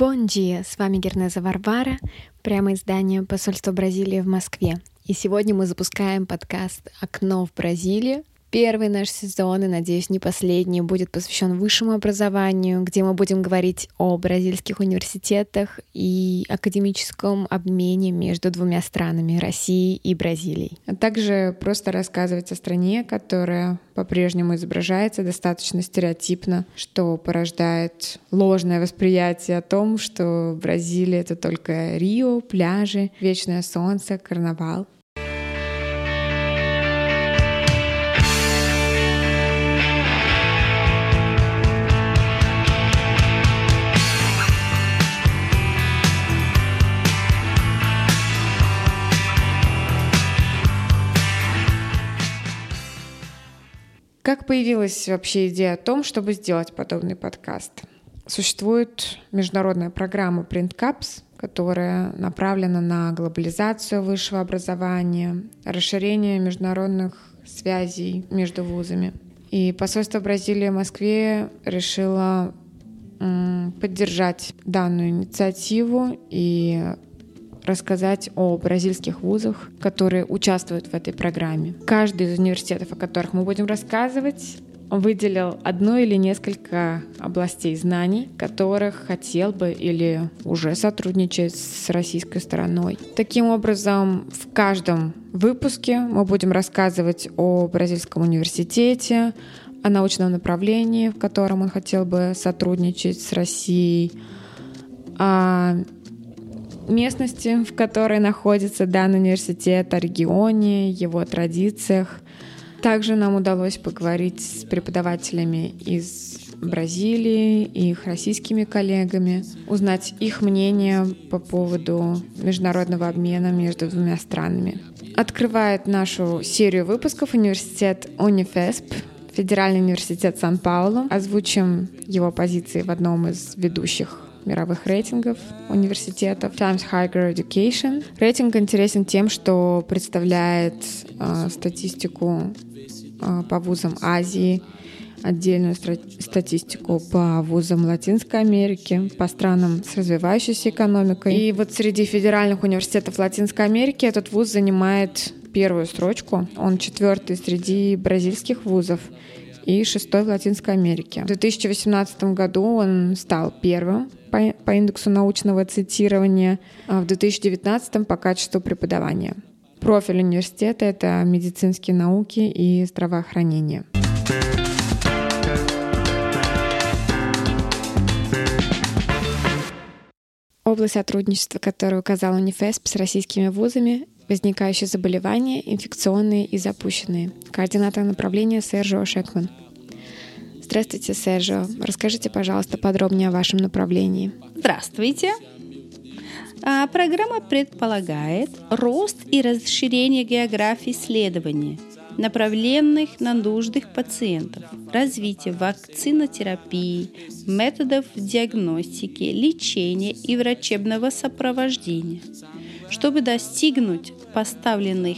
Бон dia! С вами Гернеза Варвара, прямо из здания посольства Бразилии в Москве. И сегодня мы запускаем подкаст «Окно в Бразилию», Первый наш сезон, и, надеюсь, не последний, будет посвящен высшему образованию, где мы будем говорить о бразильских университетах и академическом обмене между двумя странами — Россией и Бразилией. А также просто рассказывать о стране, которая по-прежнему изображается достаточно стереотипно, что порождает ложное восприятие о том, что Бразилия — это только Рио, пляжи, вечное солнце, карнавал. Появилась вообще идея о том, чтобы сделать подобный подкаст? Существует международная программа PrintCaps, которая направлена на глобализацию высшего образования, расширение международных связей между вузами. И посольство Бразилии в Москве решило поддержать данную инициативу и рассказать о бразильских вузах, которые участвуют в этой программе. Каждый из университетов, о которых мы будем рассказывать, выделил одно или несколько областей знаний, которых хотел бы или уже сотрудничает с российской стороной. Таким образом, в каждом выпуске мы будем рассказывать о Бразильском университете, о научном направлении, в котором он хотел бы сотрудничать с Россией, о местности, в которой находится данный университет, о регионе, его традициях. Также нам удалось поговорить с преподавателями из Бразилии и их российскими коллегами, узнать их мнение по поводу международного обмена между двумя странами. Открывает нашу серию выпусков университет Унифесп, Федеральный университет Сан-Паулу. Озвучим его позиции в одном из ведущих мировых рейтингов университетов Times Higher Education. Рейтинг интересен тем, что представляет э, статистику э, по вузам Азии, отдельную статистику по вузам Латинской Америки, по странам с развивающейся экономикой. И вот среди федеральных университетов Латинской Америки этот вуз занимает первую строчку. Он четвертый среди бразильских вузов и шестой в Латинской Америке. В 2018 году он стал первым по, по индексу научного цитирования, а в 2019 по качеству преподавания. Профиль университета — это медицинские науки и здравоохранение. Область сотрудничества, которую указал УНИФЕСП с российскими вузами, возникающие заболевания, инфекционные и запущенные. Координатор направления Сержио Шекман. Здравствуйте, Сержио. Расскажите, пожалуйста, подробнее о вашем направлении. Здравствуйте. А, программа предполагает рост и расширение географии исследований, направленных на нужды пациентов, развитие вакцинотерапии, методов диагностики, лечения и врачебного сопровождения. Чтобы достигнуть поставленных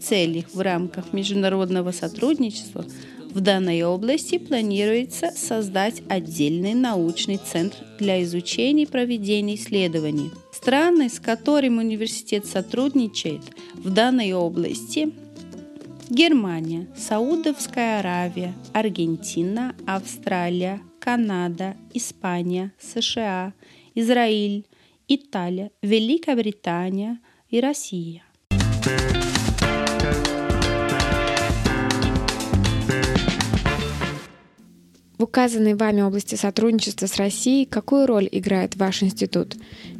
целей в рамках международного сотрудничества, в данной области планируется создать отдельный научный центр для изучения и проведения исследований. Страны, с которыми университет сотрудничает в данной области Германия, Саудовская Аравия, Аргентина, Австралия, Канада, Испания, США, Израиль, Италия, Великая Британия и Россия. В указанной вами области сотрудничества с Россией какую роль играет ваш институт?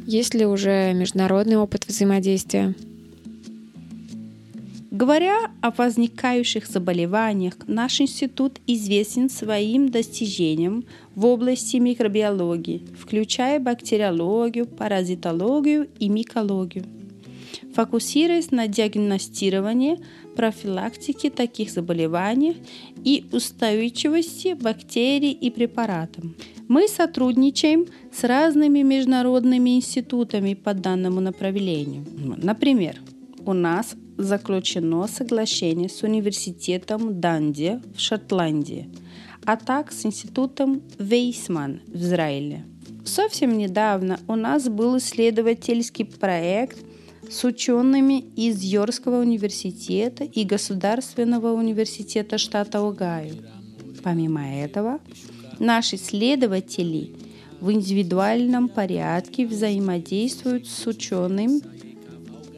Есть ли уже международный опыт взаимодействия? Говоря о возникающих заболеваниях, наш институт известен своим достижением в области микробиологии, включая бактериологию, паразитологию и микологию фокусируясь на диагностировании, профилактике таких заболеваний и устойчивости бактерий и препаратов. Мы сотрудничаем с разными международными институтами по данному направлению. Например, у нас заключено соглашение с университетом Данди в Шотландии, а также с институтом Вейсман в Израиле. Совсем недавно у нас был исследовательский проект с учеными из Йоркского университета и Государственного университета штата Огайо. Помимо этого, наши исследователи в индивидуальном порядке взаимодействуют с ученым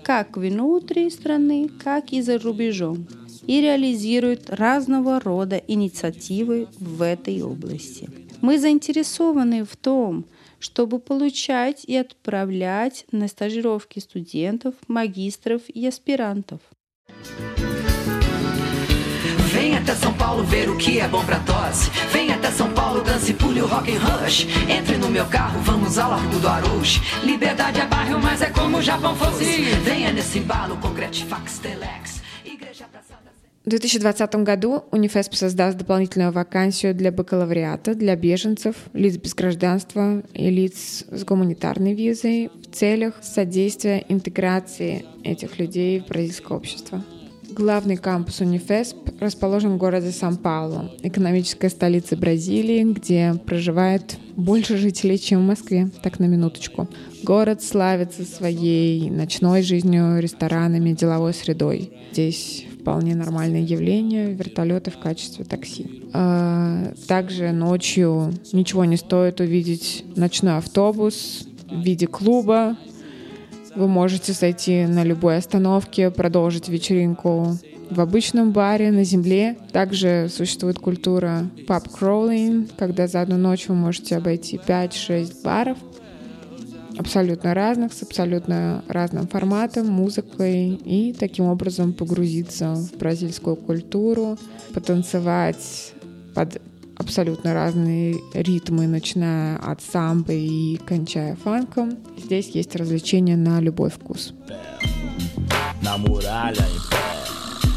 как внутри страны, как и за рубежом и реализуют разного рода инициативы в этой области. Мы заинтересованы в том, чтобы получать и отправлять на стажировки студентов, магистров и аспирантов. Tosse. Até São Paulo, dance, pule o rock and rush. Entre no meu carro, vamos ao Largo do Arouche. Liberdade é bairro, mas é como o Japão fosse. Venha nesse embalo com Gratifax Telex. Igreja В 2020 году Унифесп создаст дополнительную вакансию для бакалавриата для беженцев, лиц без гражданства и лиц с гуманитарной визой в целях содействия интеграции этих людей в бразильское общество. Главный кампус Унифесп расположен в городе Сан-Паулу, экономической столице Бразилии, где проживает больше жителей, чем в Москве, так на минуточку. Город славится своей ночной жизнью, ресторанами, деловой средой. Здесь вполне нормальное явление вертолеты в качестве такси. А, также ночью ничего не стоит увидеть ночной автобус в виде клуба вы можете сойти на любой остановке, продолжить вечеринку в обычном баре на земле. Также существует культура crawling, когда за одну ночь вы можете обойти 5-6 баров абсолютно разных, с абсолютно разным форматом, музыкой, и таким образом погрузиться в бразильскую культуру, потанцевать под абсолютно разные ритмы, начиная от самбы и кончая фанком. Здесь есть развлечения на любой вкус. На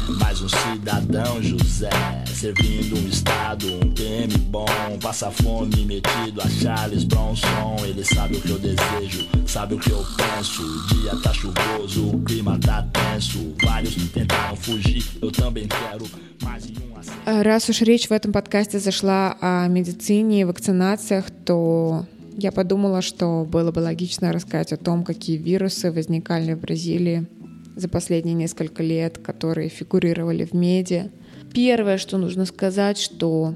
muralha em pé, mais um cidadão José, servindo um estado, um PM bom, passa fome metido a Charles Bronson. Ele sabe o que eu desejo, sabe o que eu penso. O dia tá chuvoso, o clima tá tenso. Vários tentaram fugir, eu também quero mais um. Э, раз уж речь в этом подкасте зашла о медицине и вакцинациях, то я подумала, что было бы логично рассказать о том, какие вирусы возникали в Бразилии за последние несколько лет, которые фигурировали в медиа. Первое, что нужно сказать, что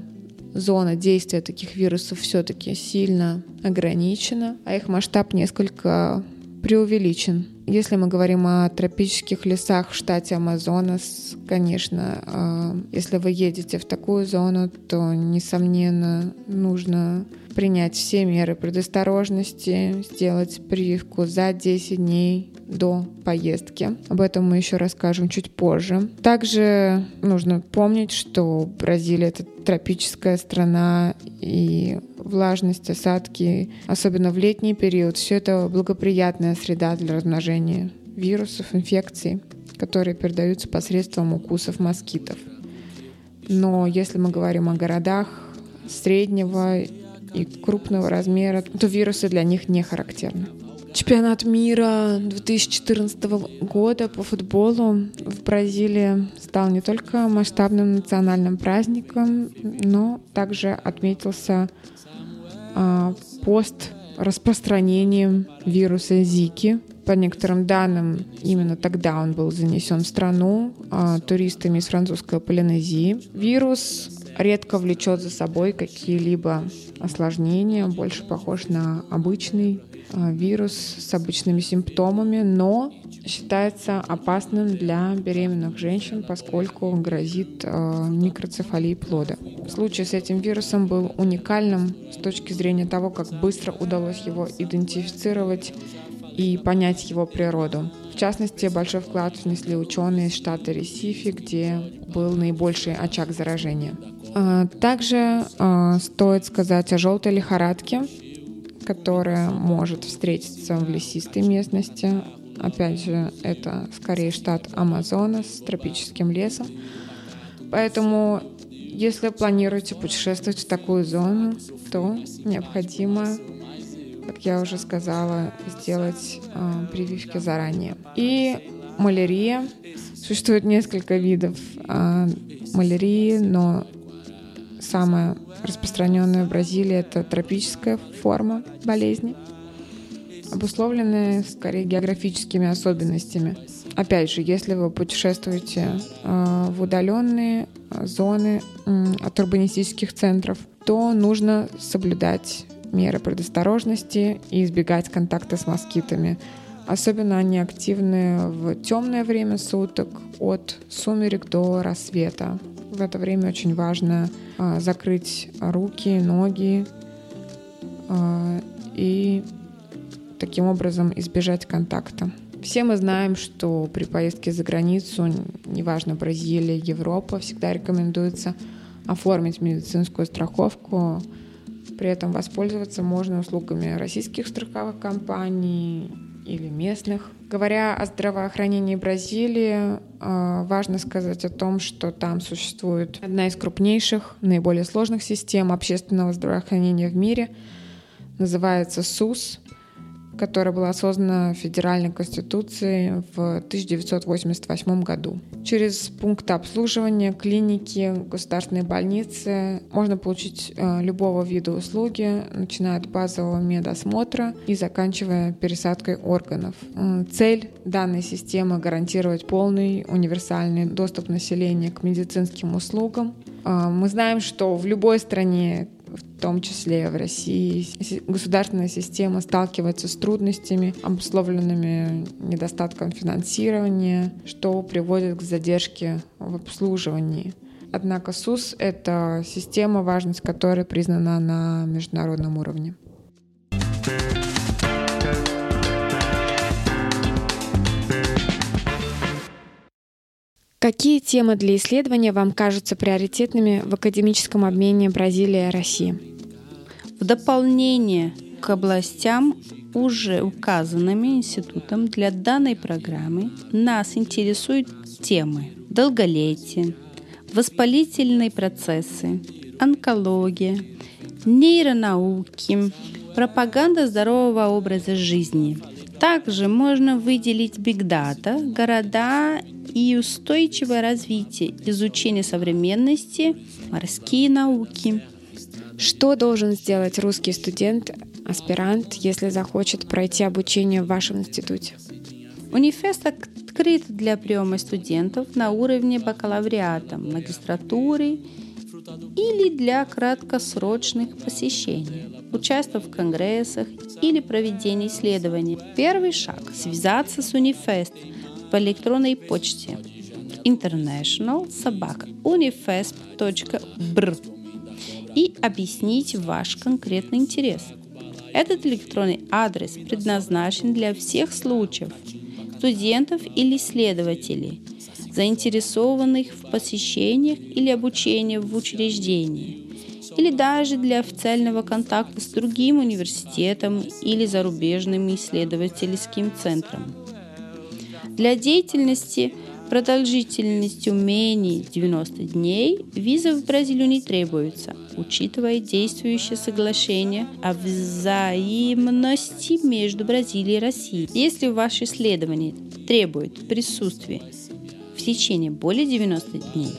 зона действия таких вирусов все-таки сильно ограничена, а их масштаб несколько преувеличен. Если мы говорим о тропических лесах в штате Амазонас, конечно, а, если вы едете в такую зону, то, несомненно, нужно принять все меры предосторожности, сделать прививку за 10 дней до поездки. Об этом мы еще расскажем чуть позже. Также нужно помнить, что Бразилия — это тропическая страна, и влажность, осадки, особенно в летний период, все это благоприятная среда для размножения вирусов, инфекций, которые передаются посредством укусов москитов. Но если мы говорим о городах среднего и крупного размера, то вирусы для них не характерны. Чемпионат мира 2014 года по футболу в Бразилии стал не только масштабным национальным праздником, но также отметился пост распространением вируса Зики. По некоторым данным, именно тогда он был занесен в страну а, туристами из французской Полинезии. Вирус редко влечет за собой какие-либо осложнения, больше похож на обычный а, вирус с обычными симптомами, но считается опасным для беременных женщин, поскольку грозит а, микроцефалией плода. Случай с этим вирусом был уникальным с точки зрения того, как быстро удалось его идентифицировать и понять его природу. В частности, большой вклад внесли ученые из штата Ресифи, где был наибольший очаг заражения. А, также стоит сказать о желтой лихорадке, которая может встретиться в лесистой местности. Опять же, это скорее штат Амазонас с тропическим лесом. Поэтому, если планируете путешествовать в такую зону, то необходимо, как я уже сказала, сделать э, прививки заранее. И малярия. Существует несколько видов э, малярии, но самая распространенная в Бразилии это тропическая форма болезни, обусловленная скорее географическими особенностями. Опять же, если вы путешествуете э, в удаленные э, зоны от урбанистических центров, то нужно соблюдать меры предосторожности и избегать контакта с москитами. Особенно они активны в темное время суток, от сумерек до рассвета. В это время очень важно закрыть руки, ноги э, и таким образом избежать контакта. Все мы знаем, что при поездке за границу, неважно, Бразилия, Европа, всегда рекомендуется оформить медицинскую страховку. При этом воспользоваться можно услугами российских страховых компаний или местных. Говоря о здравоохранении Бразилии, а, важно сказать о том, что там существует одна из крупнейших, наиболее сложных систем общественного здравоохранения в мире. Называется СУС которая была создана Федеральной Конституцией в 1988 году. Через пункты обслуживания, клиники, государственные больницы можно получить э, любого вида услуги, начиная от базового медосмотра и заканчивая пересадкой органов. Цель данной системы — гарантировать полный универсальный доступ населения к медицинским услугам. Э, мы знаем, что в любой стране в том числе в России, государственная система сталкивается с трудностями, обусловленными недостатком финансирования, что приводит к задержке в обслуживании. Однако СУС — это система, важность которой признана на международном уровне. Какие темы для исследования вам кажутся приоритетными в академическом обмене Бразилия Россия? В дополнение к областям, уже указанными институтом для данной программы, нас интересуют темы долголетие, воспалительные процессы, онкология, нейронауки, пропаганда здорового образа жизни. Также можно выделить бигдата, города и устойчивое развитие, изучение современности, морские науки. Что должен сделать русский студент, аспирант, если захочет пройти обучение в вашем институте? Унифест открыт для приема студентов на уровне бакалавриата, магистратуры или для краткосрочных посещений, участия в конгрессах или проведения исследований. Первый шаг – связаться с Унифест – по электронной почте international собака unifesp.br и объяснить ваш конкретный интерес. Этот электронный адрес предназначен для всех случаев студентов или исследователей, заинтересованных в посещениях или обучении в учреждении, или даже для официального контакта с другим университетом или зарубежным исследовательским центром. Для деятельности продолжительностью менее 90 дней виза в Бразилию не требуется, учитывая действующее соглашение о взаимности между Бразилией и Россией. Если ваше исследование требует присутствия в течение более 90 дней,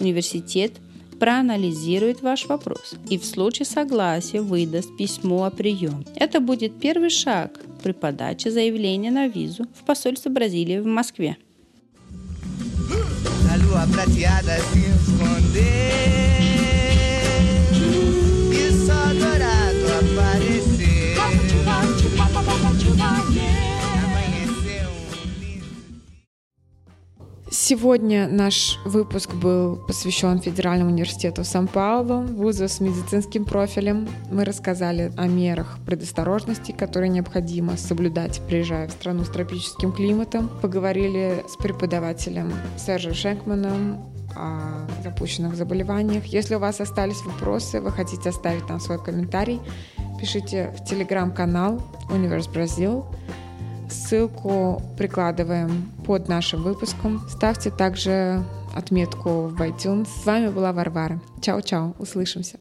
университет проанализирует ваш вопрос и в случае согласия выдаст письмо о приеме. Это будет первый шаг при подаче заявления на визу в посольство Бразилии в Москве. Сегодня наш выпуск был посвящен Федеральному университету Сан-Паулу, вузу с медицинским профилем. Мы рассказали о мерах предосторожности, которые необходимо соблюдать, приезжая в страну с тропическим климатом. Поговорили с преподавателем Сержем Шенкманом о запущенных заболеваниях. Если у вас остались вопросы, вы хотите оставить нам свой комментарий, пишите в телеграм-канал Универс Бразил. Ссылку прикладываем под нашим выпуском. Ставьте также отметку в iTunes. С вами была Варвара. Чао-чао, услышимся.